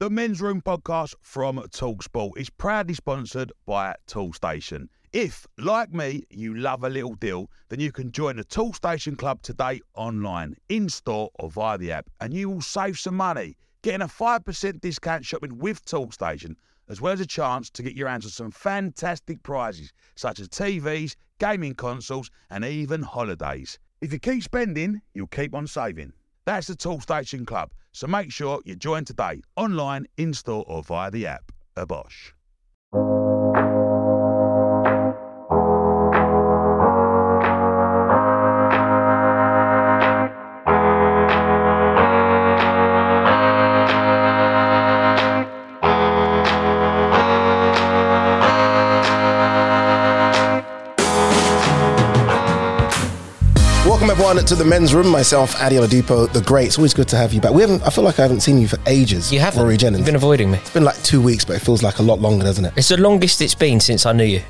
The Men's Room podcast from Talksport is proudly sponsored by Toolstation. If, like me, you love a little deal, then you can join the Toolstation Club today online, in store, or via the app, and you will save some money. Getting a 5% discount shopping with Toolstation, as well as a chance to get your hands on some fantastic prizes, such as TVs, gaming consoles, and even holidays. If you keep spending, you'll keep on saving. That's the Toolstation Club, so make sure you join today, online, in store, or via the app. A Bosch. Everyone to the men's room. Myself, Adi Oladipo, the great. It's always good to have you back. We haven't. I feel like I haven't seen you for ages. You haven't. Rory Jennings. You've been avoiding me. it's been like two weeks, but it feels like a lot longer, doesn't it? It's the longest it's been since I knew you.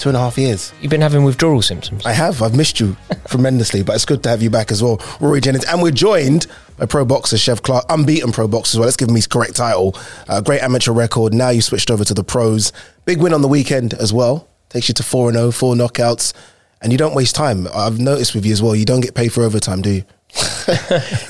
Two and a half years. You've been having withdrawal symptoms. I have. I've missed you tremendously, but it's good to have you back as well, Rory Jennings. And we're joined by pro boxer Chev Clarke, unbeaten pro boxer as well. Let's give him his correct title. Uh, great amateur record. Now you switched over to the pros. Big win on the weekend as well. Takes you to 4 and 0, four knockouts. And you don't waste time. I've noticed with you as well, you don't get paid for overtime, do you?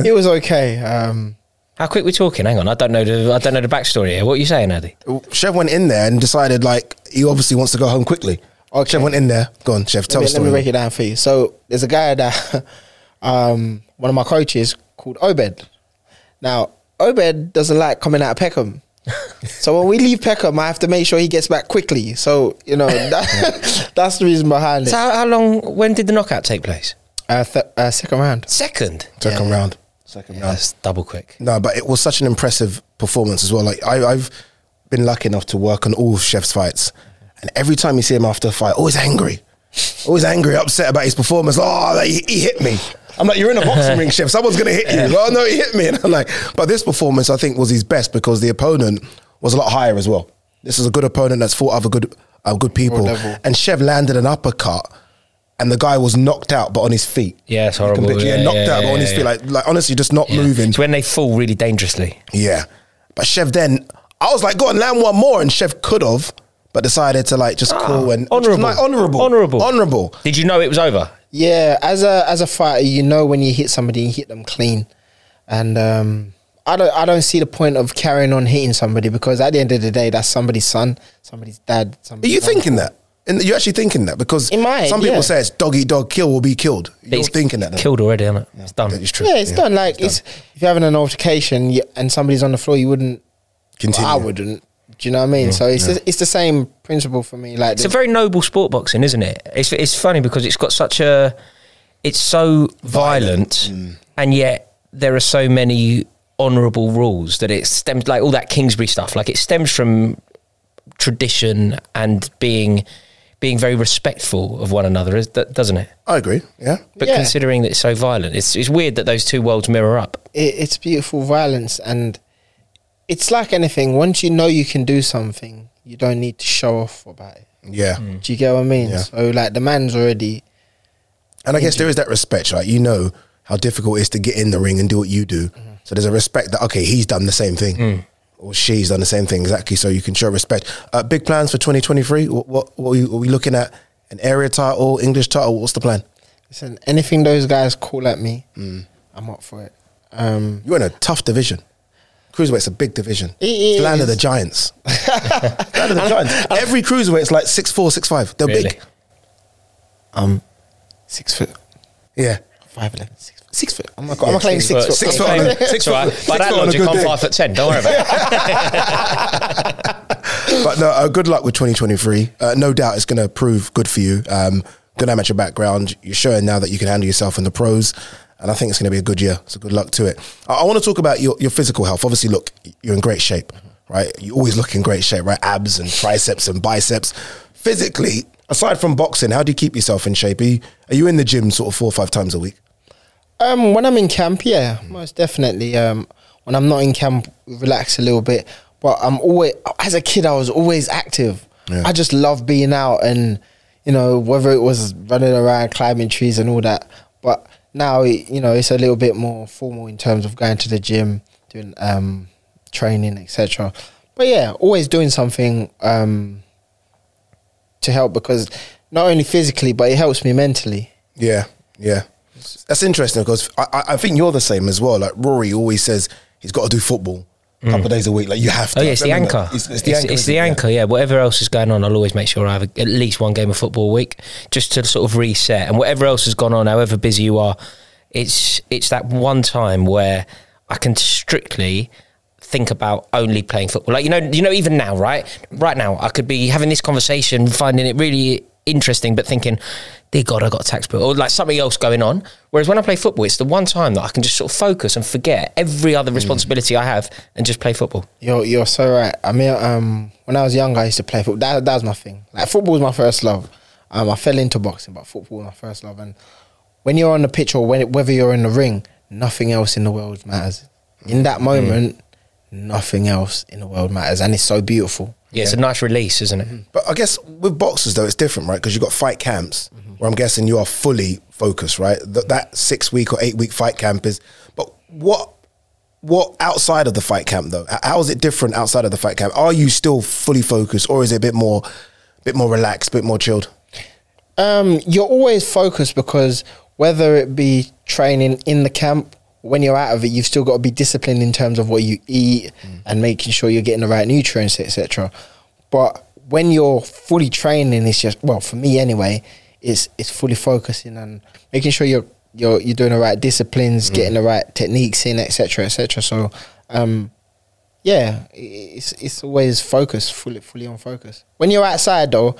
it was okay. Um, How quick we're talking? Hang on, I don't know the I don't know the backstory here. What are you saying, Addy? Chev went in there and decided like he obviously wants to go home quickly. Okay. Chev went in there. Go on, Chev. Tell let, us. me, let me break it down for you. So there's a guy that um, one of my coaches called Obed. Now Obed doesn't like coming out of Peckham. so when we leave Peckham, I have to make sure he gets back quickly. So you know that, that's the reason behind So it. how, how long? When did the knockout take place? Uh, th- uh, second round. Second. Second round. Second Yeah, round. that's double quick. No, but it was such an impressive performance as well. Like I, I've been lucky enough to work on all of Chev's fights, and every time you see him after a fight, always angry, always angry, upset about his performance. Oh, he, he hit me. I'm like, you're in a boxing ring, Chev. Someone's gonna hit you. Oh no, he hit me. And I'm like, but this performance, I think, was his best because the opponent was a lot higher as well. This is a good opponent that's fought other good, uh, good people, and Chev landed an uppercut. And the guy was knocked out, but on his feet. Yeah, it's horrible. picture- Yeah, Yeah, knocked yeah, out, but on yeah, his yeah. feet. Like, like honestly, just not Yeah. moving. It's when they fall really dangerously. Yeah. But Chev then, I was like, go on, land one more. And Chev could have, but decided to like just call and honourable. Like, honourable. Honourable. Honourable. Did you know it was over? Yeah, as a as a fighter, you know when you hit somebody, you hit them clean, and um, I don't I don't see the point of carrying on hitting somebody because at the end of the day, that's somebody's son, somebody's dad. Are Somebody's you thinking that? And you're actually thinking that because In my head, some people yeah. say it's dog eat dog, kill will be killed. You're thinking that. then. Killed already, isn't it? It's done. That is true. Yeah, it's done. Like it's, if you're having an altercation and somebody's on the floor, you wouldn't. Continue. I wouldn't. Do you know what I mean? so it's the, it's the same principle for me. Like It's a very noble sport boxing, isn't it? It's it's funny because it's got such a it's so violent, mm. and yet there are so many honourable rules that it stems like all that Kingsbury stuff. Like it stems from tradition and being being very respectful of one another, that- doesn't it? I agree. Yeah. But Yeah. considering that it's so violent, it's it's weird that those two worlds mirror up. it, it's beautiful violence and it's like anything once you know you can do something you don't need to show off about it Yeah. do you get what i mean Yeah. so like the man's already And I guess there is that respect, right? You know how difficult it is to get in the ring and do what you do. Mm-hmm. So there's a respect that okay, he's done the same thing, Mm. or she's done the same thing exactly. So you can show respect. Uh, big plans for 2023. What what, what are, we, are we looking at? An area title, English title. What's the plan? listen anything those guys call at me Mm. i'm up for it um You're in a tough division. Cruiserweight's a big division. It It's land of the giants. land of the giants. Every cruiserweight's like six four, six five. They're Really? big. um six foot Yeah. five eleven six foot six foot i'm not, I'm not claiming six But- foot six foot on a- six It's all right. foot- By six that foot on a logic, good I'm day. five foot ten. Don't worry about it. but no, uh, good luck with 2023. Uh, no doubt it's going to prove good for you. Um, good amateur background. You're showing now that you can handle yourself in the pros. And I think it's going to be a good year. So good luck to it. I, I want to talk about your, your physical health. Obviously, look, you're in great shape, right? You always look in great shape, right? Abs and triceps and biceps. Physically, aside from boxing, how do you keep yourself in shape? Are you, are you in the gym sort of four or five times a week? Um, when I'm in camp, yeah, most definitely. Um, when I'm not in camp, relax a little bit. But I'm always, as a kid, I was always active. Yeah. I just love being out and, you know, whether it was running around, climbing trees and all that. But now, you know, it's a little bit more formal in terms of going to the gym, doing um, training, etc. But yeah, always doing something um, to help because not only physically, but it helps me mentally. Yeah, yeah. That's interesting because I, I- think you're the same as well. Like Rory always says he's got to do football a couple of days a week. Like you have oh, to. Oh yeah, it's the anchor. that? It's, It's, it's the anchor. Yeah. Whatever else is going on, I'll always make sure I have a, at least one game of football a week, just to sort of reset. And whatever else has gone on, however busy you are, it's it's that one time where I can strictly think about only playing football. Like you know, you know, even now, right? Right now, I could be having this conversation, finding it really interesting, but thinking, "Dear God, I got a tax bill," or like something else going on. Whereas when I play football, it's the one time that I can just sort of focus and forget every other responsibility I have and just play football. You're you're so right. I mean, um, when I was younger, I used to play football. That that was my thing. Like football was my first love. Um, I fell into boxing, but football was my first love. And when you're on the pitch or when whether you're in the ring, nothing else in the world matters. In that moment, nothing else in the world matters, and it's so beautiful. Yeah, it's a nice release, isn't it? But I guess with boxers though, it's different, right? Because you've got fight camps where I'm guessing you are fully focused, right? That, that six week or eight week fight camp is. But what what outside of the fight camp though? H- How is it different outside of the fight camp? Are you still fully focused, or is it a bit more, bit more relaxed, a bit more chilled? Um, you're always focused because whether it be training in the camp, when you're out of it, you've still got to be disciplined in terms of what you eat and making sure you're getting the right nutrients, etc. But when you're fully training, it's just well for me anyway. It's it's fully focusing and making sure you're you're you're doing the right disciplines, getting the right techniques in, etc. etc. So, um, yeah, it's it's always focus, fully fully on focus. When you're outside though,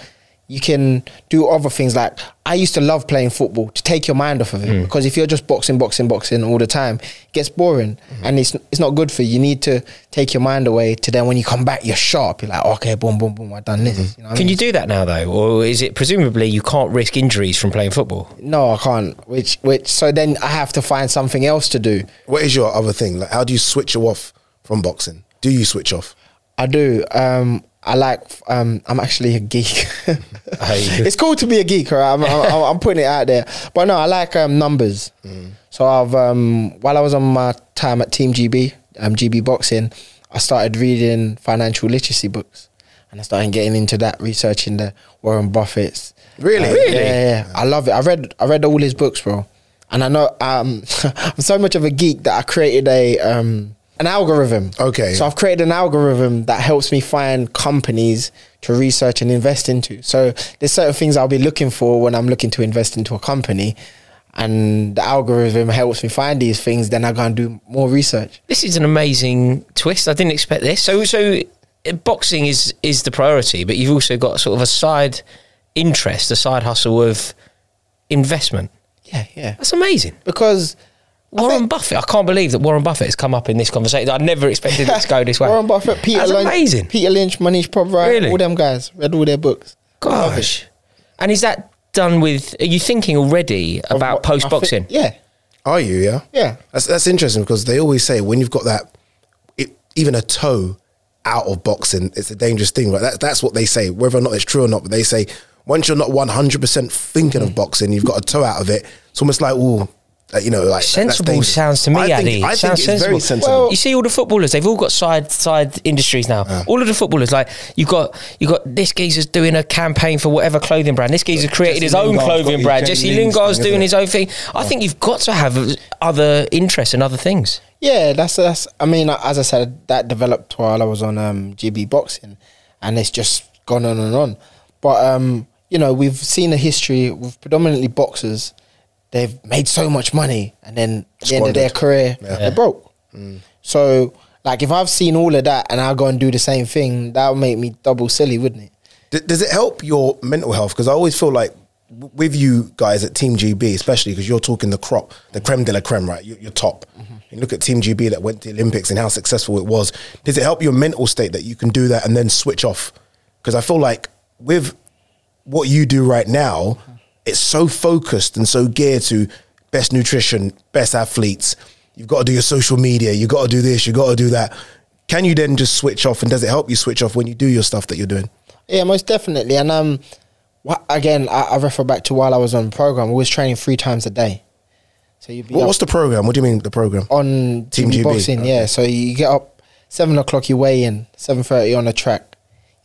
you can do other things like I used to love playing football to take your mind off of it hmm. because if you're just boxing, boxing, boxing all the time, it gets boring hmm. and it's it's not good for you. You need to take your mind away to then when you come back, you're sharp. You're like, okay, boom, boom, boom, I've done this. Hmm. You know what I Can mean? you do that now though, or is it presumably you can't risk injuries from playing football? No, I can't. Which which so then I have to find something else to do. What is your other thing? Like, how do you switch you off from boxing? Do you switch off? I do. Um, I like. Um, I'm actually a geek. it's cool to be a geek, right? I'm, I'm, I'm putting it out there. But no, I like um, numbers. So I've um, while I was on my time at Team GB, um, GB Boxing, I started reading financial literacy books, and I started getting into that, researching the Warren Buffett's. Really? Uh, Really? Yeah, yeah, yeah. I love it. I read I read all his books, bro. And I know um, I'm so much of a geek that I created a um, an algorithm. Okay. So I've created an algorithm that helps me find companies to research and invest into. So there's certain things I'll be looking for when I'm looking to invest into a company. And the algorithm helps me find these things, then I go and do more research. This is an amazing twist. I didn't expect this. So, so uh, boxing is is the priority, but you've also got sort of a side interest, a side hustle of investment. Yeah, yeah. That's amazing. Because I Warren think- Buffett. I can't believe that Warren Buffett has come up in this conversation. I never expected it to go this way. Warren Buffett, Peter That's Lynch, amazing. Peter Lynch, Manish Prabhupada, Really? all them guys. Read all their books. Gosh. And is that done with? Are you thinking already about what- post boxing? Yeah, Are you? Yeah. yeah. That's that's interesting because they always say when you've got that, it, even a toe out of boxing, it's a dangerous thing. Right? That's that's what they say, whether or not it's true or not. But they say once you're not one hundred percent thinking of mm. boxing, you've got a toe out of it. It's almost like oh, you know, like Sensible dangerous. sounds to me, I think, Addy. I think Sounds it's sensible. very sensible. Well- you see all the footballers; they've all got side side industries now. All of the footballers, like you got you got this geezer's doing a campaign for whatever clothing brand. This geezer's created his Jesse own Lingard's clothing brand. Jesse Jesse Lingard's thing, doing his own thing. I think you've got to have other interests and other things. Yeah, that's that's. I mean, as I said, that developed while I was on um, GB boxing, and it's just gone on and on. But um, you know, we've seen a history with predominantly boxers. They've made so much money, and then at the end of their Squandered. career, they're broke. Mm. So, like, if I've seen all of that and I go and do the same thing, that would make me double silly, wouldn't it? D- does it help your mental health? Because I always feel like w- with you guys at Team GB, especially because you're talking the crop, the creme de la creme, right? You're, you're top. Mm-hmm. You look at Team GB that went to the Olympics and how successful it was. Does it help your mental state that you can do that and then switch off? Because I feel like with what you do right now, mm-hmm. It's so focused and so geared to best nutrition, best athletes. You've got to do your social media. You've got to do this. You've got to do that. Can you then just switch off? And does it help you switch off when you do your stuff that you're doing? Yeah, most definitely. And um, again, I, I refer back to while I was on the program. I was training three times a day. So you'd be What, up what's the program? What do you mean the program? on Team GB? boxing. Yeah, so you get up seven o'clock. You weigh in seven thirty on the track.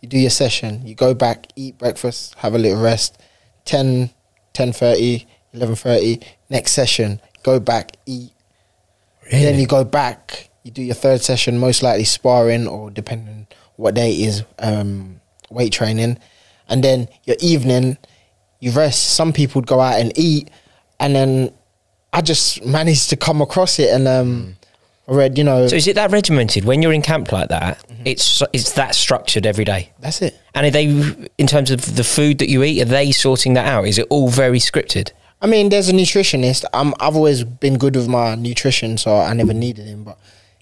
You do your session. You go back, eat breakfast, have a little rest. 10, 10.30, 11.30, Next session, go back, eat. Then you go back. You do your third session, most likely sparring or depending what day it is, um, weight training, and then your evening, you rest. Some people would go out and eat, and then I just managed to come across it and um, I read, you know, So is it that regimented when you're in camp like that? Mm-hmm. It's it's that structured every day. that's it. And are they, in terms of the food that you eat, are they sorting that out? Is it all very scripted? I mean, there's a nutritionist. I'm, I've always been good with my nutrition, so I never needed him. But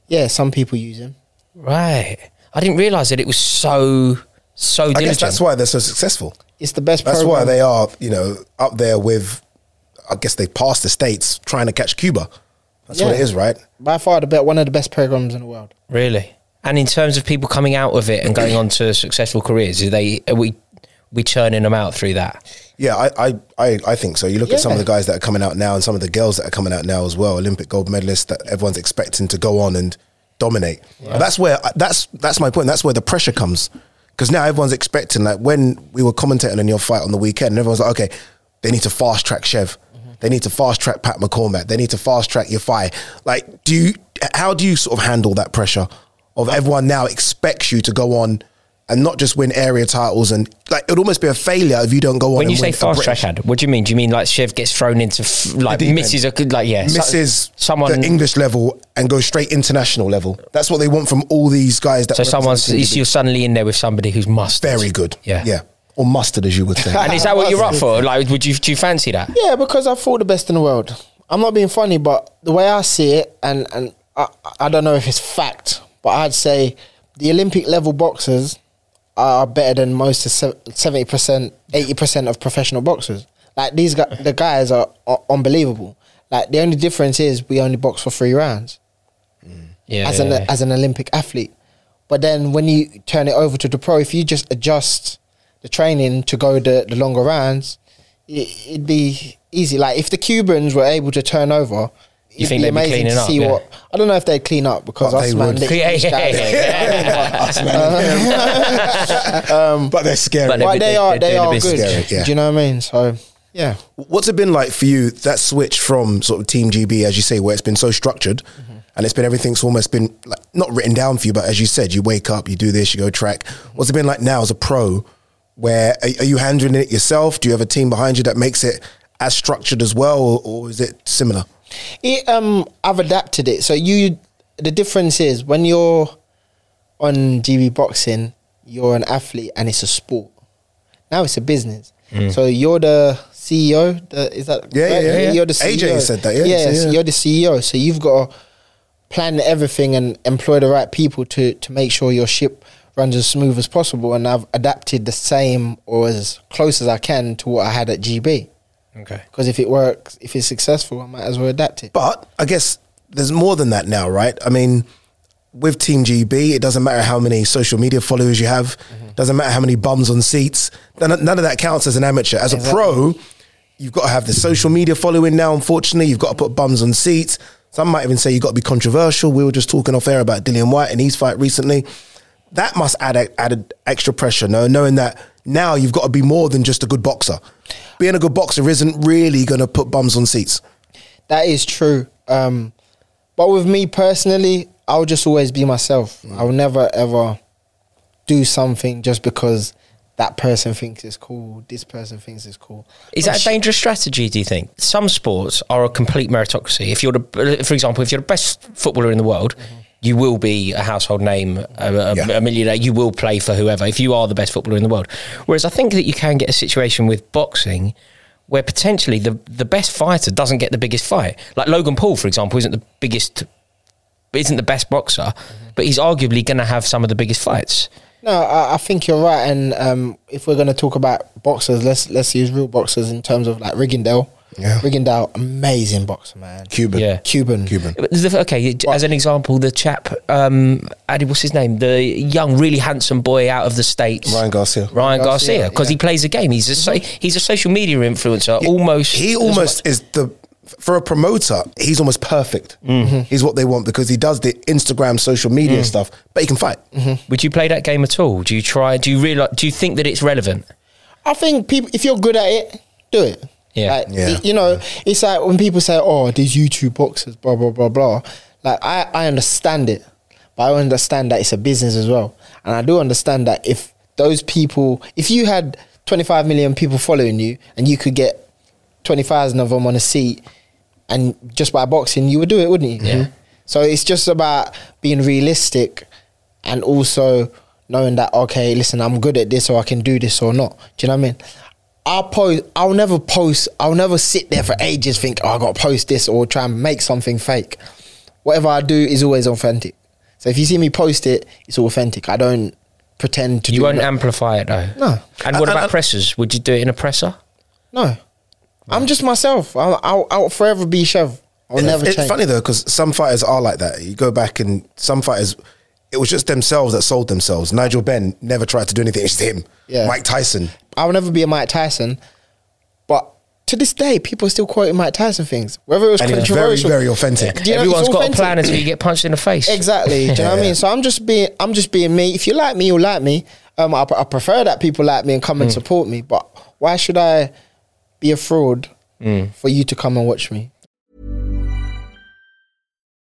yeah, some people use him. Right. I didn't realise that it was so so I diligent. guess that's why they're so successful. It's the best. That's why they are, you know, up there with. I guess they passed the states trying to catch Cuba. That's what it is, right? by far the best, one of the best programs in the world. Really? And in terms of people coming out of it and going on to successful careers, are they are we we churning them out through that? Yeah, I, I, I, I think so. You look at some of the guys that are coming out now, and some of the girls that are coming out now as well. Olympic gold medalists that everyone's expecting to go on and dominate. And That's where that's that's my point. That's where the pressure comes because now everyone's expecting. Like when we were commentating on your fight on the weekend, and everyone's like, okay, they need to fast track Chev. They need to fast track Pat McCormack. They need to fast track your fight. Like, do you? How do you sort of handle that pressure of everyone now expects you to go on and not just win area titles and like it'd almost be a failure if you don't go on. When and you say win fast track British. ad, what do you mean? Do you mean like Chev gets thrown into f- like misses a good like yeah so- misses someone the English level and go straight international level. That's what they want from all these guys. That so someone's you're suddenly in there with somebody who's must very good. Yeah. yeah, or mustard as you would say. And is that what you're up for? Like, would you do you fancy that? Yeah, because I fought the best in the world. I'm not being funny, but the way I see it, and and I, I don't know if it's fact, but I'd say the Olympic level boxers are better than most of seventy percent, eighty percent of professional boxers. Like these guys, the guys are, are unbelievable. Like the only difference is we only box for three rounds mm. Yeah. as yeah, an yeah. as an Olympic athlete. But then when you turn it over to the pro, if you just adjust the training to go the, the longer rounds, it, it'd be easy. Like if the Cubans were able to turn over, You it'd think be they'd be amazing cleaning to up, see yeah. what. I don't know if they'd clean up because But us they man, Yeah, these yeah, guys- um, but they're scary. But But they are They're they are good. scary, yeah. Do you know what I mean? So yeah, What's it been like for you that switch from sort of Team GB, as you say, where it's been so structured mm-hmm. and it's been everything's almost been like, not written down for you, but as you said, you wake up, you do this, you go track. Mm-hmm. What's it been like now as a pro? Where are, are you handling it yourself? Do you have a team behind you that makes it as structured as well, or, or is it similar? It, um, I've adapted it. So you, the difference is when you're on GB boxing, you're an athlete and it's a sport. Now it's a business. So you're the CEO. The, is that Yeah, yeah, right? yeah, yeah. You're the AJ CEO. said that, yeah, yeah, so, so you're the CEO. So you've got to plan everything and employ the right people to to make sure your ship runs as smooth as possible. And I've adapted the same or as close as I can to what I had at GB. Okay. Because if it works, if it's successful, I might as well adapt it. But I guess there's more than that now, right? I mean, with Team GB, it doesn't matter how many social media followers you have, mm-hmm. doesn't matter how many bums on seats. None, none of that counts as an amateur. As a pro, you've got to have the social media following now, unfortunately. You've got to put bums on seats. Some might even say you've got to be controversial. We were just talking off air about Dillian Whyte and his fight recently. That must add added extra pressure, no, knowing that now you've got to be more than just a good boxer. Being a good boxer isn't really going to put bums on seats. That is true. Um, but with me personally, I'll just always be myself. I'll never ever do something just because that person thinks it's cool, this person thinks it's cool. Is that a dangerous strategy? Do you think some sports are a complete meritocracy? If you're the, for example, if you're the best footballer in the world, you will be a household name, a, a, Yeah. a millionaire. You will play for whoever if you are the best footballer in the world. Whereas I think that you can get a situation with boxing where potentially the the best fighter doesn't get the biggest fight. Like Logan Paul, for example, isn't the biggest, isn't the best boxer, but he's arguably going to have some of the biggest fights. No, I, I think you're right. And um, if we're going to talk about boxers, let's let's use real boxers in terms of like Rigondeaux. Yeah. Rigondeaux, amazing boxer, man. Cuban. Yeah. Cuban. Cuban. Okay, as an example, the chap, um, Adi, what's his name? The young, really handsome boy out of the states, Ryan Garcia. Ryan Garcia, Garcia, because yeah. he plays a game. He's a so, he's a social media influencer, almost. He almost is the for a promoter. He's almost perfect. Mm-hmm. He's what they want because he does the Instagram, social media Mm. stuff, but he can fight. much. Would you play that game at all? Do you try? Do you realize? Do you think that it's relevant? I think people, if you're good at it, do it. Yeah. Like, Yeah. You know, it's like when people say, "Oh, these YouTube boxers, blah blah blah blah." Like I, I understand it, but I understand that it's a business as well, and I do understand that if those people, if you had 25 million people following you, and you could get 20,000 of them on a seat, and just by boxing, you would do it, wouldn't you? Yeah. Mm-hmm. So it's just about being realistic, and also knowing that okay, listen, I'm good at this, or I can do this or not. Do you know what I mean? I'll post. I'll never post. I'll never sit there for ages think, oh, I got to post this or try and make something fake. Whatever I do is always authentic. So if you see me post it, it's authentic. I don't pretend to. You do won't no- amplify it though. No. And what And- about and- pressers? Would you do it in a presser? No, I'm just myself. I'll, I'll, I'll forever be Chev. I'll Yeah, never it's change. funny though because some fighters are like that. You go back and some fighters, it was just themselves that sold themselves. Nigel Benn never tried to do anything. It's just him. Yeah. Mike Tyson. I'll never be a Mike Tyson, but to this day, people are still quoting Mike Tyson things, whether it was And it's very, controversial. very authentic. Do you know, Everyone's it's got authentic. a plan until you get punched in the face. Exactly. Do you know what I mean? So I'm just being, I'm just being me. If you like me, you like me. Um, I, I prefer that people like me and come and Mm. support me. But why should I be a fraud Mm. for you to come and watch me?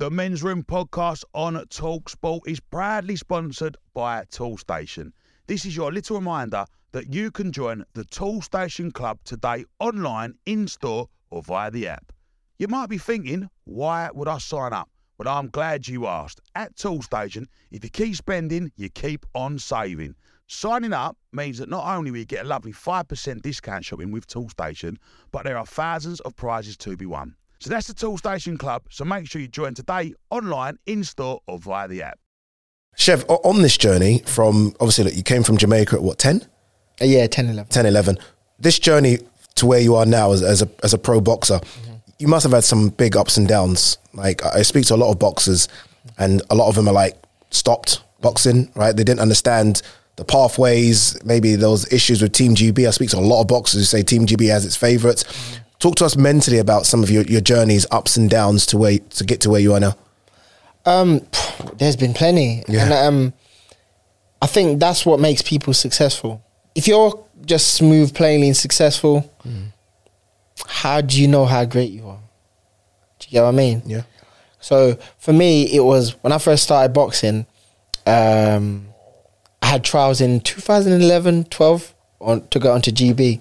The Men's Room podcast on Talksport is proudly sponsored by Toolstation. This is your little reminder that you can join the Toolstation Club today online, in store, or via the app. You might be thinking, why would I sign up? Well, I'm glad you asked. At Toolstation, if you keep spending, you keep on saving. Signing up means that not only will you get a lovely 5% discount shopping with Toolstation, but there are thousands of prizes to be won. So that's the Toolstation Club. So make sure you join today online, in store, or via the app. Chev, on this journey from obviously look, you came from Jamaica at what 10? Uh, yeah, 10, 11. 10, 11. This journey to where you are now as, as a as a pro boxer, you must have had some big ups and downs. Like I I speak to a lot of boxers, and a lot of them are like stopped boxing. Right? They didn't understand the pathways. Maybe there was issues with Team GB. I speak to a lot of boxers who say Team GB has its favorites. Talk to us mentally about some of your, your journeys, ups and downs to where to get to where you are now. Um, there's been plenty, Yeah. and um, I think that's what makes people successful. If you're just smooth, plainly and successful, how do you know how great you are? Do you get what I mean? Yeah. So for me, it was when I first started boxing. Um, I had trials in 2011, 12 on, to go onto GB.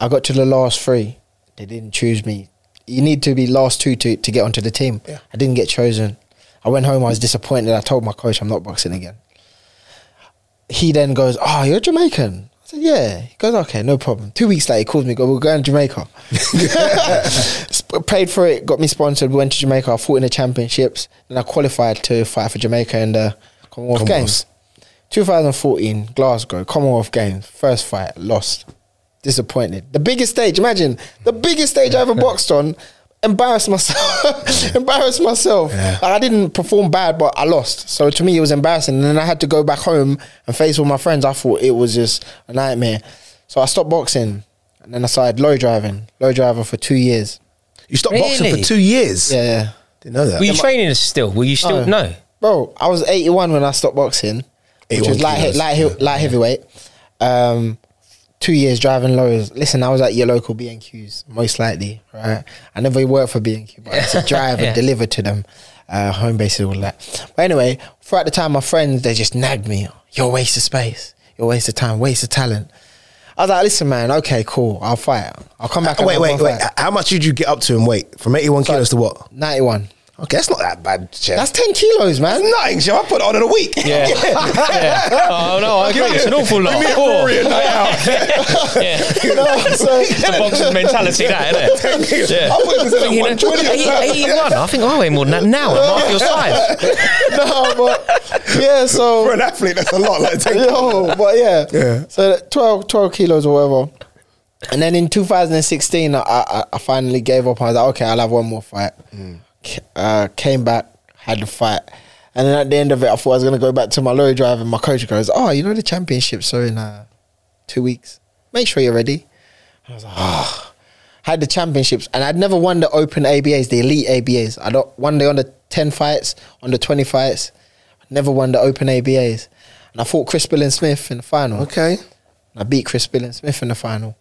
I got to the last three. They didn't choose me. You need to be last two to, to get onto the team. Yeah. I didn't get chosen. I went home. I was disappointed. I told my coach I'm not boxing again. He then goes, "Oh, you're Jamaican." I said, "Yeah." He goes, "Okay, no problem." Two weeks later, he calls me. Go, we're going to Jamaica. Sp- Paid for it. Got me sponsored. Went to Jamaica. I fought in the championships. Then I qualified to fight for Jamaica in the Commonwealth Commonwealths. Games. 2014, Glasgow, Commonwealth Games, first fight, lost. Disappointed. The biggest stage, imagine, the biggest stage I ever boxed on. embarrassed myself. embarrassed myself. Yeah. I didn't perform bad, but I lost. So to me, it was embarrassing. And then I had to go back home and face all my friends. I thought it was just a nightmare. So I stopped boxing, and then I started lorry driving. Lorry driver for two years. You stopped boxing for two years. Yeah, yeah. Didn't know that. Were you training still? Were you still No. no? Bro, I was 81 when I stopped boxing, which 81 was light, kilos. light, he- light heavyweight. Um, two years driving lorries. Listen, I was at your local B and Qs, most likely, right? I never worked for B and Q, but I used to drive Yeah. and deliver to them, uh, home bases, all that. But anyway, throughout the time, my friends they just nagged me. You're a waste of space. You're a waste of time. Waste of talent. I was like, listen, man. Okay, cool. I'll fight. I'll come back. Uh, wait, wait, wait. fight. How much did you get up to in weight? From 81 kilos to what? 91. Okay, that's not that bad, Chev. That's 10 kilos, man. That's nothing, Chev. I put it on in a week. Yeah. yeah. Oh no, I agree. It's an awful lot. Poor. Oh. yeah. no, so, It's a boxer's mentality, that isn't it? 10 kilos. Yeah. I put this in at Thinking, 120 or 81. I think I weigh more than that now. I'm half your size. no, but yeah, so For an athlete, that's a lot. Like, take Yo, but yeah. Yeah. So 12, 12 kilos or whatever. And then in 2016, I, I, I finally gave up. I was like, okay, I'll have one more fight. K- Uh, came back, had the fight. And then at the end of it, I thought I was going to go back to my lorry drive. And my coach goes, oh, you know the championships are in uh, two weeks. Make sure you're ready. And I was like, oh. Had the championships. And I'd never won the open ABAs, the elite ABAs. I don't won the under 10 fights, under 20 fights. Never won the open ABAs. And I fought Chris Billam-Smith in the final. Okay. I beat Chris Billam-Smith in the final.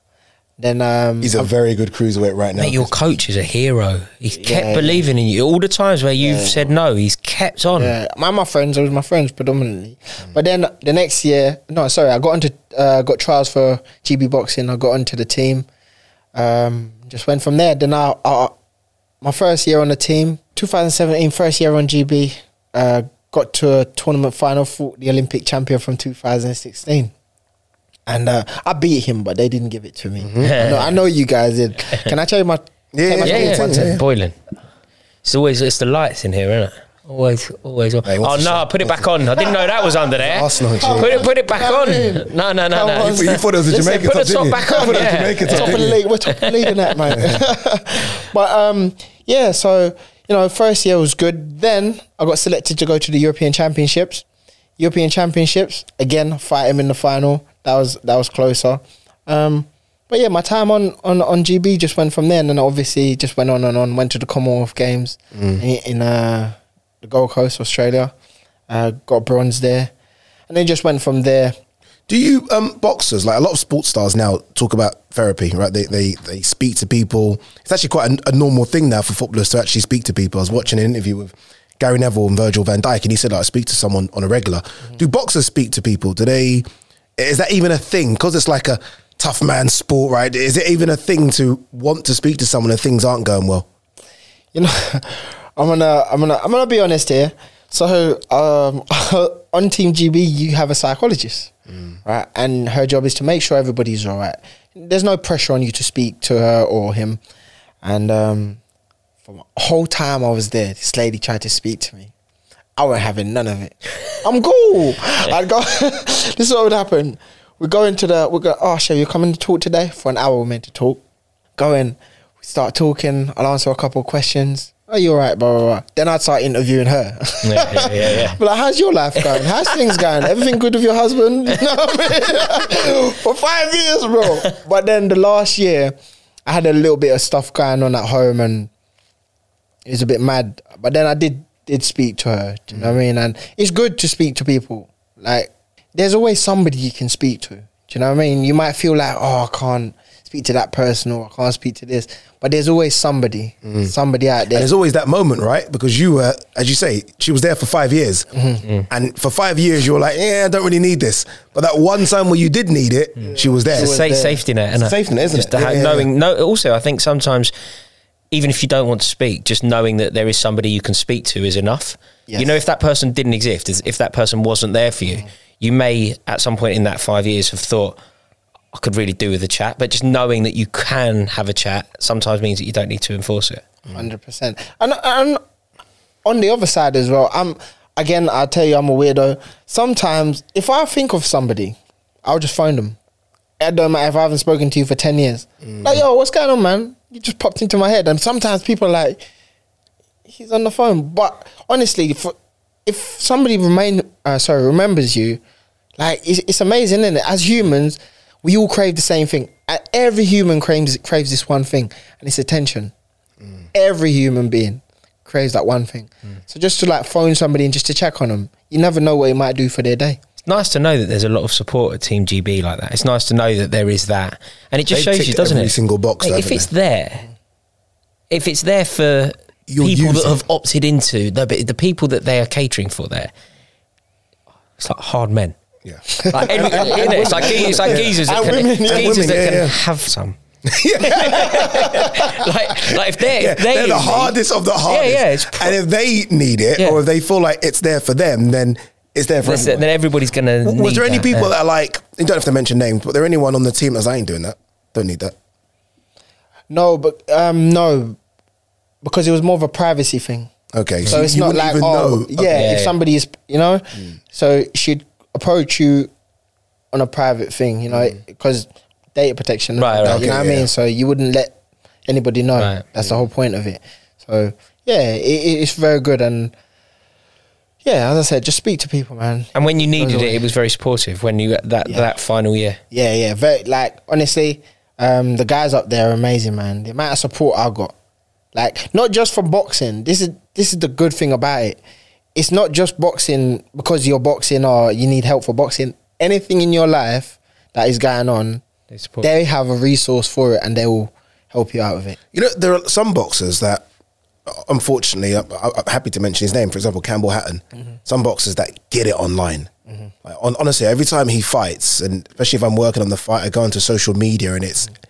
Then um, He's a very good cruiserweight right now. Mate, your coach is a hero. He's kept Yeah. believing in you all the times where you've said no. He's kept on. Yeah, my my friends, it was my friends predominantly. But then the next year, no, sorry, I got into uh, got trials for GB boxing. I got into the team. Um, just went from there. Then I, I my first year on the team, 2017, first year on GB, uh, got to a tournament final, fought the Olympic champion from 2016. And uh, I beat him, but they didn't give it to me. I, know, I know you guys did. Can I tell you my? Yeah, tell my yeah, yeah, it's boiling. It's always it's the lights in here, isn't it? Always, always on. Hey, oh what's the no! show? Put it back on. I didn't know that was under there. Arsenal, G. Put it, put it back Come on. No, no, no, no. You thought- you thought it was a Listen, Jamaican Put the top didn't you? back I on. thought it was a Yeah. Jamaican top, top of the didn't you? league. We're top of the league in that, man. but um, yeah. So you know, first year was good. Then I got selected to go to the European Championships. European Championships again, fight him in the final. That was that was closer. Um, but yeah, my time on, on on GB just went from there, and then obviously just went on and on. Went to the Commonwealth Games in, in uh, the Gold Coast, Australia. Uh, got bronze there, and then just went from there. Do you um boxers like a lot of sports stars now talk about therapy, right? They they they speak to people. It's actually quite a, a normal thing now for footballers to actually speak to people. I was watching an interview with Gary Neville and Virgil van Dijk, and he said like, I speak to someone on a regular. Do boxers speak to people? Do they? Is that even a thing? Because it's like a tough man sport, right? Is it even a thing to want to speak to someone if things aren't going well? you know, I'm gonna, I'm gonna, I'm gonna be honest here. So, um, on Team GB, you have a psychologist, right? And her job is to make sure everybody's all right. There's no pressure on you to speak to her or him. And um, for the whole time I was there, this lady tried to speak to me. I wasn't having none of it. I'm cool. I'd go. this is what would happen. We go into the. We go. Oh, Chev, you coming to talk today for an hour? We're meant to talk. Go in. We start talking. I'll answer a couple of questions. Are you alright? Blah, blah, blah. Then I'd start interviewing her. Yeah, yeah, yeah, yeah. But like, how's your life going? How's things going? Everything good with your husband? You know what I mean? For five years, bro. But then the last year, I had a little bit of stuff going on at home and it was a bit mad. But then I did did speak to her. Do you know what I mm. mean? And it's good to speak to people. Like, there's always somebody you can speak to. Do you know what I mean? You might feel like, oh, I can't speak to that person or I can't speak to this. But there's always somebody, mm. somebody out And there. there's always that moment, right? Because you were, as you say, she was there for five years. Mm-hmm. Mm. And for five years, you were like, yeah, I don't really need this. But that one time where you did need it, she was there. It's a safe safety net, isn't it? Safety net, isn't just it? to Yeah, have- yeah, knowing, no. Also, I think sometimes, even if you don't want to speak, just knowing that there is somebody you can speak to is enough. Yes. You know, if that person didn't exist, if that person wasn't there for you, mm-hmm. you may at some point in that five years have thought. I could really do with a chat, but just knowing that you can have a chat sometimes means that you don't need to enforce it. Mm. Hundred percent. And and on the other side as well, I'm again. I tell you, I'm a weirdo. Sometimes, if I think of somebody, I'll just phone them. It don't matter if I haven't spoken to you for ten years. Mm. Like, yo, what's going on, man? It just popped into my head. And sometimes people are like, he's on the phone. But honestly, for, if somebody remain, uh, sorry, remembers you, like it's, it's amazing, isn't it? As humans, we all crave the same thing. Uh, Every human craves craves this one thing, and it's attention. Every human being craves that one thing. So just to like phone somebody and just to check on them, you never know what it might do for their day. Nice to know that there's a lot of support at Team GB like that. It's nice to know that there is that, and it just They've shows you, doesn't every it? single box, Like, if it's they? there, if it's there for You'll people that have opted into but the people that they are catering for there, it's like hard men. Yeah. Like, every, it's like it's like geezers that can, women, yeah. geezers women, that yeah, can yeah. have some. like, like if they're, Yeah, if they they're the hardest of the hardest. Yeah, yeah. And if they need it, Yeah. or if they feel like it's there for them, then it's there for That's it, everyone. then everybody's gonna. Was need there any that, people yeah. that are like, you don't have to mention names, but there anyone on the team that's I ain't doing that? Don't need that. No, but um, no, because it was more of a privacy thing. Okay, So you- it's you not like even oh know. yeah, Yeah, if somebody is you know, so she'd approach you on a private thing, you know, because data protection, and Right, that, right, you know okay, what I mean. So you wouldn't let anybody know. Right, That's the whole point of it. So yeah, it, it- it's very good and. Yeah, as I said, just speak to people, man. And when you needed it, it was very supportive. When you that Yeah. that final year, Yeah, yeah. Very like honestly, um, the guys up there are amazing, man. The amount of support I got, like not just from boxing. This is this is the good thing about it. It's not just boxing because you're boxing or you need help for boxing. Anything in your life that is going on, they support. they have a resource for it and they will help you out with it. You know, there are some boxers that, unfortunately, I'm, I'm happy to mention his name. For example, Campbell Hatton. Mm-hmm. Some boxers that get it online. Mm-hmm. Like, on, honestly, every time he fights, and especially if I'm working on the fight, I go onto social media and it's mm-hmm.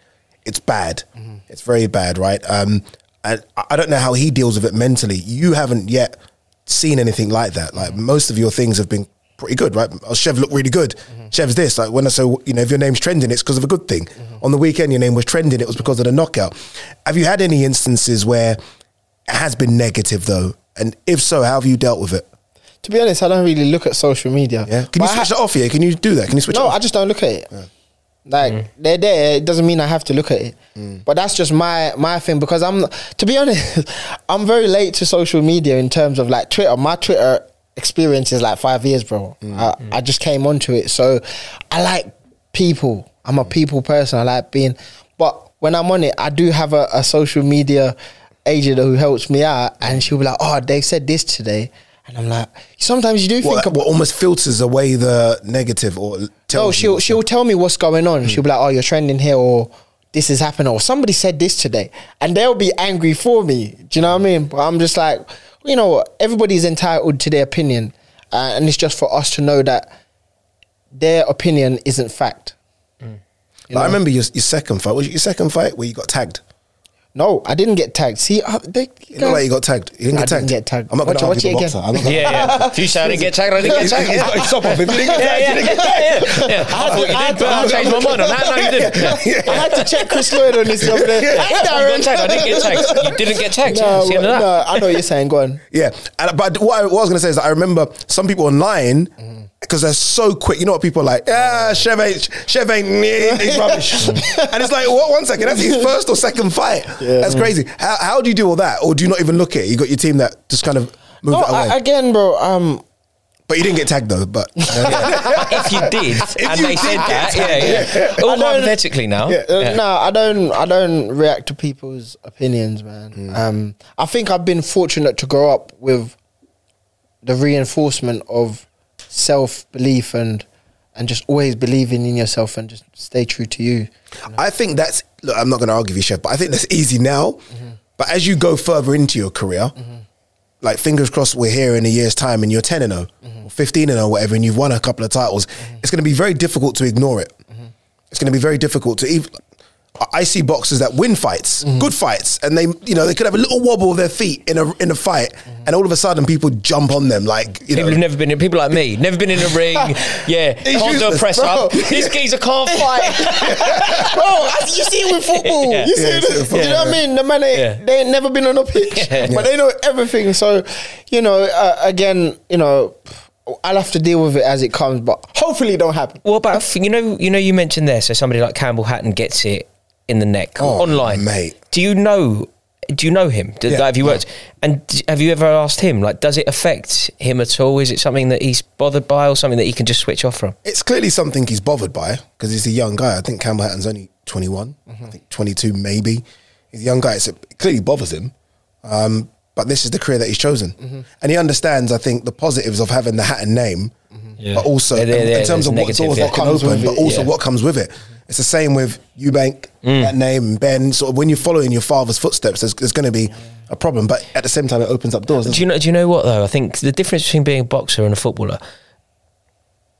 it's bad. It's very bad, right? Um, and I don't know how he deals with it mentally. You haven't yet seen anything like that. Like most of your things have been pretty good, right? Oh, Chev looked really good. Chev's this. Like when I say, you know, if your name's trending, it's because of a good thing. On the weekend, your name was trending. It was because of the knockout. Have you had any instances where has been negative though? And if so, how have you dealt with it? To be honest, I don't really look at social media. Yeah. Can you But I switch ha- that off here? Can you do that? Can you switch no, it off? I just don't look at it. Like mm. they're there. It doesn't mean I have to look at it. Mm. But that's just my my thing because I'm to be honest, I'm very late to social media in terms of like Twitter. My Twitter experience is like five years, bro. Mm. I, I just came onto it, so I like people. I'm a people person. I like being, but when I'm on it, I do have a, a social media agent who helps me out, and she'll be like, "Oh, they said this today." And I'm like, sometimes you do what, think about what almost filters away the negative or tells no, she'll she'll tell me what's going on. She'll be like, "Oh, you're trending here," or "This is happening," or "Somebody said this today," and they'll be angry for me. Do you know what I mean? But I'm just like, you know, everybody's entitled to their opinion, uh, and it's just for us to know that their opinion isn't fact. Like, I remember your, your second fight. Was it your second fight where you got tagged? No, I didn't get tagged. See, uh, they, You know, like you got tagged. You didn't I get tagged. didn't get tagged. I'm not going to argue watch the it boxer. I'm not gonna- yeah, yeah. If you say I didn't get tagged, I didn't get tagged. He's got his stop off. If you didn't get Yeah, tagged, yeah, you didn't get yeah, tagged. yeah, yeah. I thought you did, but I changed my mind on that. No, you didn't. I had to check Chris Lloyd on this the other day. Hey, got tagged. I didn't get tagged. You didn't get tagged. No, That's the end of that. no, I know what you're saying. Go on. Yeah, and, but what I, what I was going to say is that I remember some people online because they're so quick. You know what people are like? Ah, Chev ain't, Chev ain't, he's rubbish. and it's like, what? One second, that's his first or second fight. That's crazy. How, how do you do all that, or do you not even look at it? You got your team that just kind of move No, it away. I, again, bro. Um, but you didn't get tagged though. But if you did, and you they did said that, tagged, yeah, yeah. All I hypothetically now. Uh, Yeah. No, I don't. I don't react to people's opinions, man. Um, I think I've been fortunate to grow up with the reinforcement of self belief and and just always believing in yourself and just stay true to you. I think that's. Look, I'm not going to argue with you, Chev, but I think that's easy now. Mm-hmm. But as you go further into your career, mm-hmm. like fingers crossed, we're here in a year's time, and you're 10 and 0, or 15 and 0, whatever, and you've won a couple of titles. It's going to be very difficult to ignore it. It's going to be very difficult to even. I see boxers that win fights, good fights, and they, you know, they could have a little wobble of their feet in a in a fight, and all of a sudden people jump on them like you People know. who've never been in, people like me, never been in a ring. Yeah, He's can't do a press bro. up. This geezer can't fight. Bro, you see it with football. Yeah. You see Yeah, it. with You know what I mean? The man, ain't, Yeah. they ain't never been on a pitch, Yeah. but they know everything. So, you know, uh, again, you know, I'll have to deal with it as it comes, but hopefully it don't happen. Well, about you know you know you mentioned there? So somebody like Campbell Hatton gets it in the neck Oh, online. mate. Do you know? Do you know him? Do, Yeah, like, have you worked? And d- have you ever asked him? Like, does it affect him at all? Is it something that he's bothered by, or something that he can just switch off from? It's clearly something he's bothered by because he's a young guy. I think Campbell Hatton's only 21, Mm-hmm. I think 22 maybe. He's a young guy. So it clearly bothers him. Um, but this is the career that he's chosen. Mm-hmm. And he understands, I think, the positives of having the Hatton name, Yeah. but also Yeah, in, yeah, in terms of what doors yeah. can Comes open, with but also yeah. what comes with it. It's the same with Eubank, Mm. that name, and Ben. Sort of when you're following your father's footsteps, there's, there's going to be a problem. But at the same time, it opens up doors. Do you know? Do you know what though? I think the difference between being a boxer and a footballer.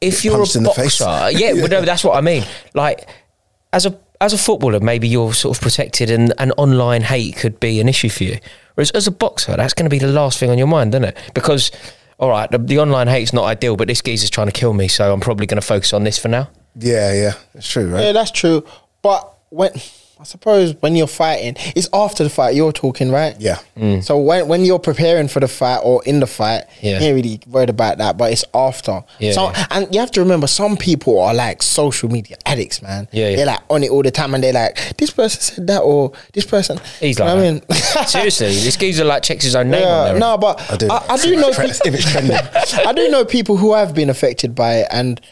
If you're a in the boxer, face. yeah, but no, that's what I mean. Like as a as a footballer, maybe you're sort of protected, and, and online hate could be an issue for you. Whereas as a boxer, that's going to be the last thing on your mind, isn't it? Because all right, the, the online hate's not ideal, but this geezer's trying to kill me, so I'm probably going to focus on this for now. Yeah, yeah, it's true, right? Yeah, that's true. But when I suppose when you're fighting, it's after the fight you're talking, right? Yeah. Mm. So when when you're preparing for the fight or in the fight, Yeah. you ain't really worried about that. But it's after. Yeah, So yeah. and you have to remember, some people are like social media addicts, man. Yeah, yeah. They're like on it all the time, and they're like, this person said that, or this person. He's You like, I mean, that. seriously, this geezer like checks his own name on Yeah, there. no, but I do. I, I do know If it's tre- if it's trending. I do know people who have been affected by it, and it,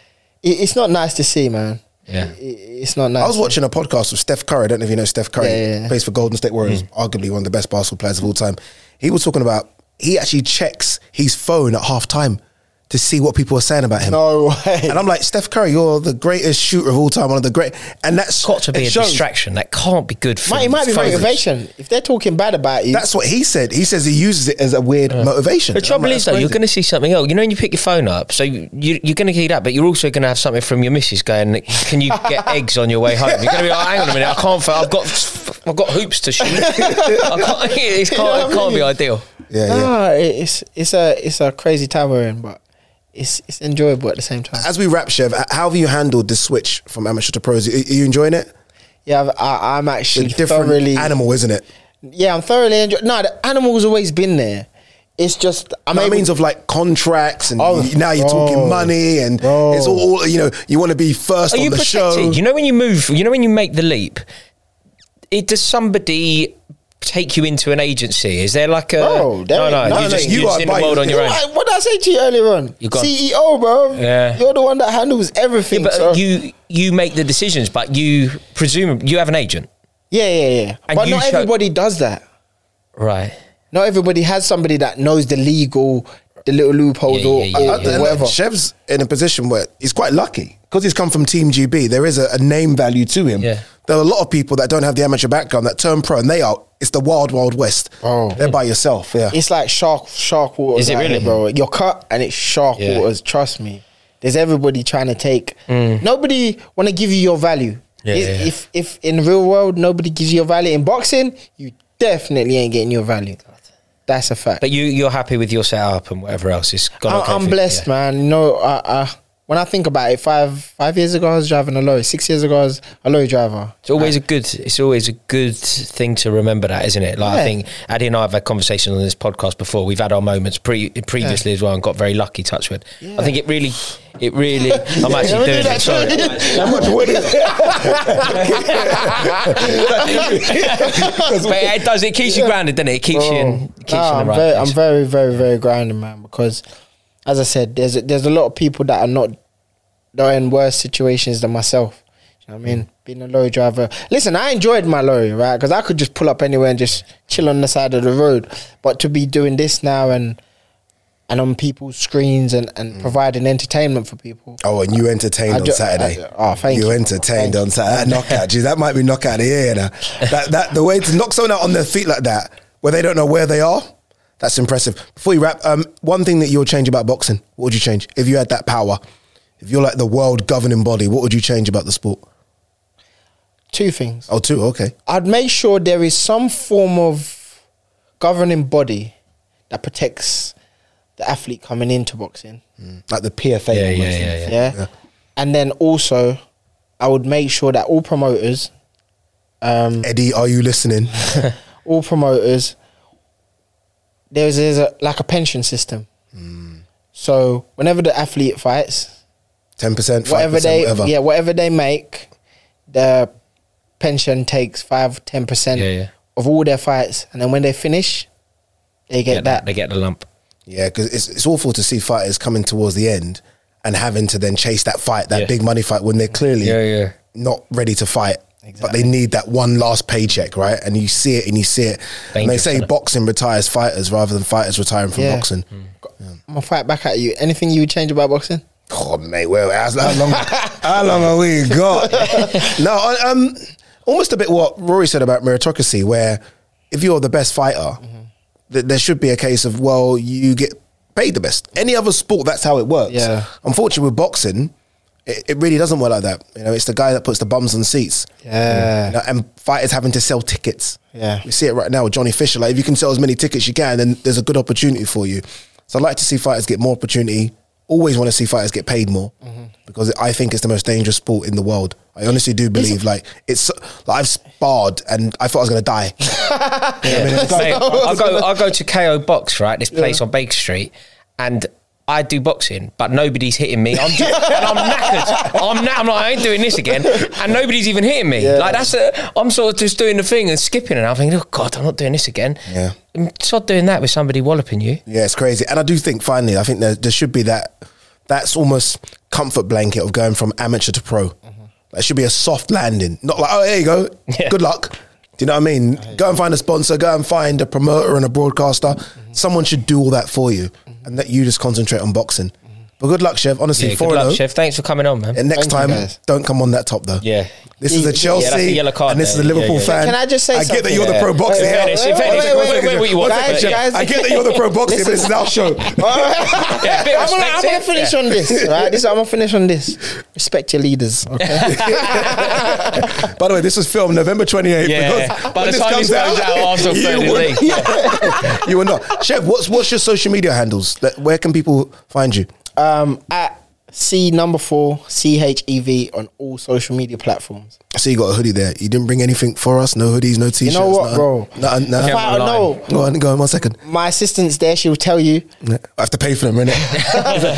it's not nice to see, man. Yeah. It's not nice. I was watching a podcast with Steph Curry. I don't know if you know Steph Curry. Yeah, yeah, yeah. Plays for Golden State Warriors, mm. arguably one of the best basketball players of all time. He was talking about he actually checks his phone at half time to see what people are saying about him. No way. And I'm like, Steph Curry, you're the greatest shooter of all time, one of the great. And that's It's got to be a shows. distraction. That can't be good for Might, it might be favourites. motivation. If they're talking bad about you, That's what he said. He says he uses it as a weird motivation. The trouble like, is, that's though, you're going to see something else. You know, when you pick your phone up, so you, you're going to get that, but you're also going to have something from your missus going, "Can you get eggs on your way home?" You're going to be like, "Hang on a minute, I can't. f- I've got, I've got hoops to shoot. I can't, it's can't, it can't be ideal." Yeah, yeah. It's it's a it's a crazy time we're in, but it's it's enjoyable at the same time. As we wrap, Chev, how have you handled the switch from amateur to pros? Are are you enjoying it? Yeah, I've- I, I'm It's a actually different thoroughly animal, isn't it? Yeah, I'm thoroughly enjoying. No, the animal's always been there. It's just I'm No, means of like contracts and Oh, y- now you're bro. talking money and Bro. it's all, all you know. You want to be first Are on you the protected? show. You know when you move, you know when you make the leap. It does somebody take you into an agency? Is there like a Bro, there no, no, no, you just you you're just in the world on your own. What, what did I say to you earlier on? You got- CEO, bro. Yeah. You're the one that handles everything. But so- you you make the decisions, but you presume you have an agent, yeah, yeah, yeah. And but not show- everybody does that. right? Not everybody has somebody that knows the legal, the little loopholes Yeah, or, yeah, or- yeah, or yeah. And whatever. Chev's in a position where he's quite lucky because he's come from Team GB. There is a, a name value to him. Yeah. There are a lot of people that don't have the amateur background that turn pro, and they are. It's the wild, wild west. Oh. They're by yourself. Yeah. It's like shark shark waters. Is it out really? here, bro? You're cut and it's shark Yeah. waters. Trust me. There's everybody trying to take. Nobody want to give you your value. Mm. Yeah, if, yeah. if if in the real world nobody gives you your value in boxing, you definitely ain't getting your value. That's a fact. But you you're happy with your setup and whatever else is gone. I, okay I'm you? blessed, man. No, I, I, when I think about it, five five years ago I was driving a lorry. Six years ago I was a lorry driver. It's always a good. It's always a good thing to remember that, isn't it? Like I think Addy and I have had conversations on this podcast before. We've had our moments pre previously as well, and got very lucky. Touchwood. I think it really, it really. I'm actually doing it. Sorry. How much wood is but it does. It keeps you grounded, doesn't it? It keeps you in. Oh. Keeps Nah, you in I'm right very, place. I'm very, very, very grounded, man. Because, as I said, there's a, there's a lot of people that are not that are in worse situations than myself. You know what I mean? Mm. Being a lorry driver. Listen, I enjoyed my lorry, right? Because I could just pull up anywhere and just chill on the side of the road. But to be doing this now and and on people's screens and, and mm. providing entertainment for people. Oh, and you entertained on Saturday. I- oh, thank you. You entertained Thank on Saturday. That knockout, geez, that might be knockout of the year. You know? that that the way to knock someone out on their feet like that, where they don't know where they are, that's impressive. Before you wrap, um, one thing that you would change about boxing, what would you change if you had that power? If you're like the world governing body, what would you change about the sport? Two things. Oh, two. Okay. I'd make sure there is some form of governing body that protects the athlete coming into boxing. Like the PFA. Yeah, almost. yeah, yeah, Yeah. yeah. And then also, I would make sure that all promoters, um, Eddie, are you listening? all promoters, there's, there's a, like a pension system. So whenever the athlete fights, Ten percent, whatever they whatever. yeah whatever they make, the pension takes five, ten percent Yeah, yeah. of all their fights, and then when they finish, they get, Get that. They get the lump. Yeah, because it's it's awful to see fighters coming towards the end and having to then chase that fight, that Yeah. big money fight, when they're clearly Yeah, yeah. not ready to fight. But they need that one last paycheck, right? And you see it and you see it. and they say isn't boxing retires fighters rather than fighters retiring from Yeah. boxing. Mm. I'm gonna fight back at you. Anything you would change about boxing? Oh mate, well, how, how long? how long have we got? no, I- um, almost a bit what Rory said about meritocracy, where if you're the best fighter, th- there should be a case of well, you get paid the best. Any other sport, that's how it works. Yeah. Unfortunately, with boxing, it, it really doesn't work like that. You know, it's the guy that puts the bums on seats. Yeah. You know, and fighters having to sell tickets. Yeah. We see it right now with Johnny Fisher. Like, if you can sell as many tickets as you can, then there's a good opportunity for you. So I'd like to see fighters get more opportunity. Always want to see fighters get paid more Mm-hmm. because I think it's the most dangerous sport in the world. I honestly do believe like it's like I've sparred and I thought I was going to die. Mate, I go I go to KO Box, right? This place on Baker Street, and I do boxing, but nobody's hitting me. I'm just, and I'm knackered. I'm now. I'm like, I ain't doing this again, and nobody's even hitting me. Like that's a, I'm sort of just doing the thing and skipping, and I'm thinking, oh God, I'm not doing this again. Yeah. Mm, stop doing that with somebody walloping you. Yeah, it's crazy. And I do think finally, I think there, there should be that, that's almost comfort blanket of going from amateur to pro. Mm-hmm. There should be a soft landing. Not like, oh, there you go. Yeah. Good luck. Do you know what I mean? Go and find a sponsor, go and find a promoter and a broadcaster. Someone should do all that for you and let you just concentrate on boxing. But good luck, Chev. Honestly, Yeah, four good and luck, oh. Chev. Thanks for coming on, man. And next Thank you, time, guys. don't come on that top though. Yeah. This is a Chelsea, that's a yellow card and this is a there. Liverpool Yeah, yeah, fan. Can I just say something? I get that something? you're the pro boxing. In Wait, wait, wait, wait, wait, wait, wait, wait. wait, Guys, guys, I get that you're the pro boxing, but this is our show. Yeah, a bit of I'm gonna, I'm respect, gonna yeah. finish on this, right? This I'm gonna finish on this. Respect your leaders, okay? By the way, this was filmed November 28th. Yeah. By the time this goes out, Arsenal you third in will- Yeah. you will not. Chev, what's what's your social media handles? Where can people find you? Um, at C number four C H E V on all social media platforms. So you got a hoodie there. You didn't bring anything for us? No hoodies, no t-shirts? You know what, nothing? bro? Nothing, nothing. If I know, Go on, go on, one second. my assistant's there. She'll tell you. I have to pay for them, innit?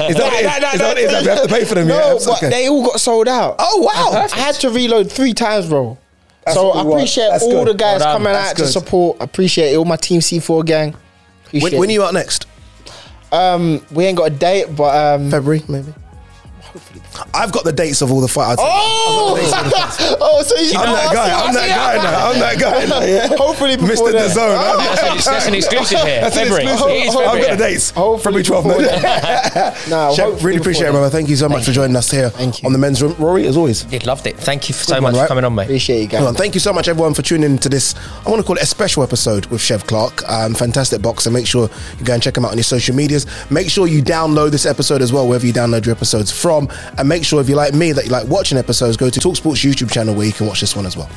is that what it is? Is that what it is? Have to pay for them, No, yeah? but Okay. they all got sold out. Oh, wow. I had to reload three times, bro. That's so I appreciate all good. the guys Well coming That's out to support. I appreciate it. All my Team C4 gang. Appreciate When, when are you out next? Um, we ain't got a date, but um, February, maybe? I've got the dates of all the fights. Oh! oh, so you I'm that guy. I'm that guy now. I'm that guy now. Yeah. Hopefully before Mr. then. The Zone. That's, an, that's an exclusive here. That's an February. exclusive. It is I've got the dates. Hopefully February 12th. before then. No, Chev, hopefully really appreciate it, brother. Thank you so much for joining us here Thank you. on the men's room. Rory, as always. Did loved it. Thank you so Good much one, right? for coming on, mate. Appreciate you guys. Well, thank you so much, everyone, for tuning into this. I want to call it a special episode with Chev Clarke. Um, fantastic boxer. Make sure you go and check him out on your social medias. Make sure you download this episode as well, wherever you download your episodes from. And make sure, if you like me, that you like watching episodes, go to Talksport's YouTube channel where you can watch this one as well.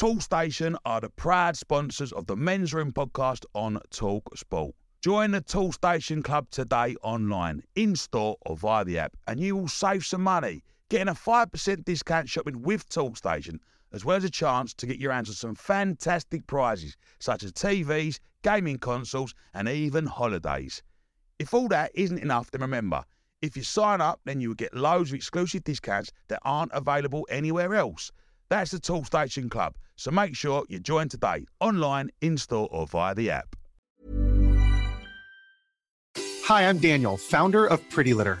Toolstation are the proud sponsors of the Men's Room podcast on Talk Sport. Join the Toolstation Club today online, in store or via the app, and you will save some money, getting a 5% discount shopping with Toolstation, as well as a chance to get your hands on some fantastic prizes such as TVs, gaming consoles, and even holidays. If all that isn't enough, then remember, if you sign up, then you will get loads of exclusive discounts that aren't available anywhere else. That's the Toolstation Club. So make sure you join today, online, in store, or via the app. Hi, I'm Daniel, founder of PrettyLitter.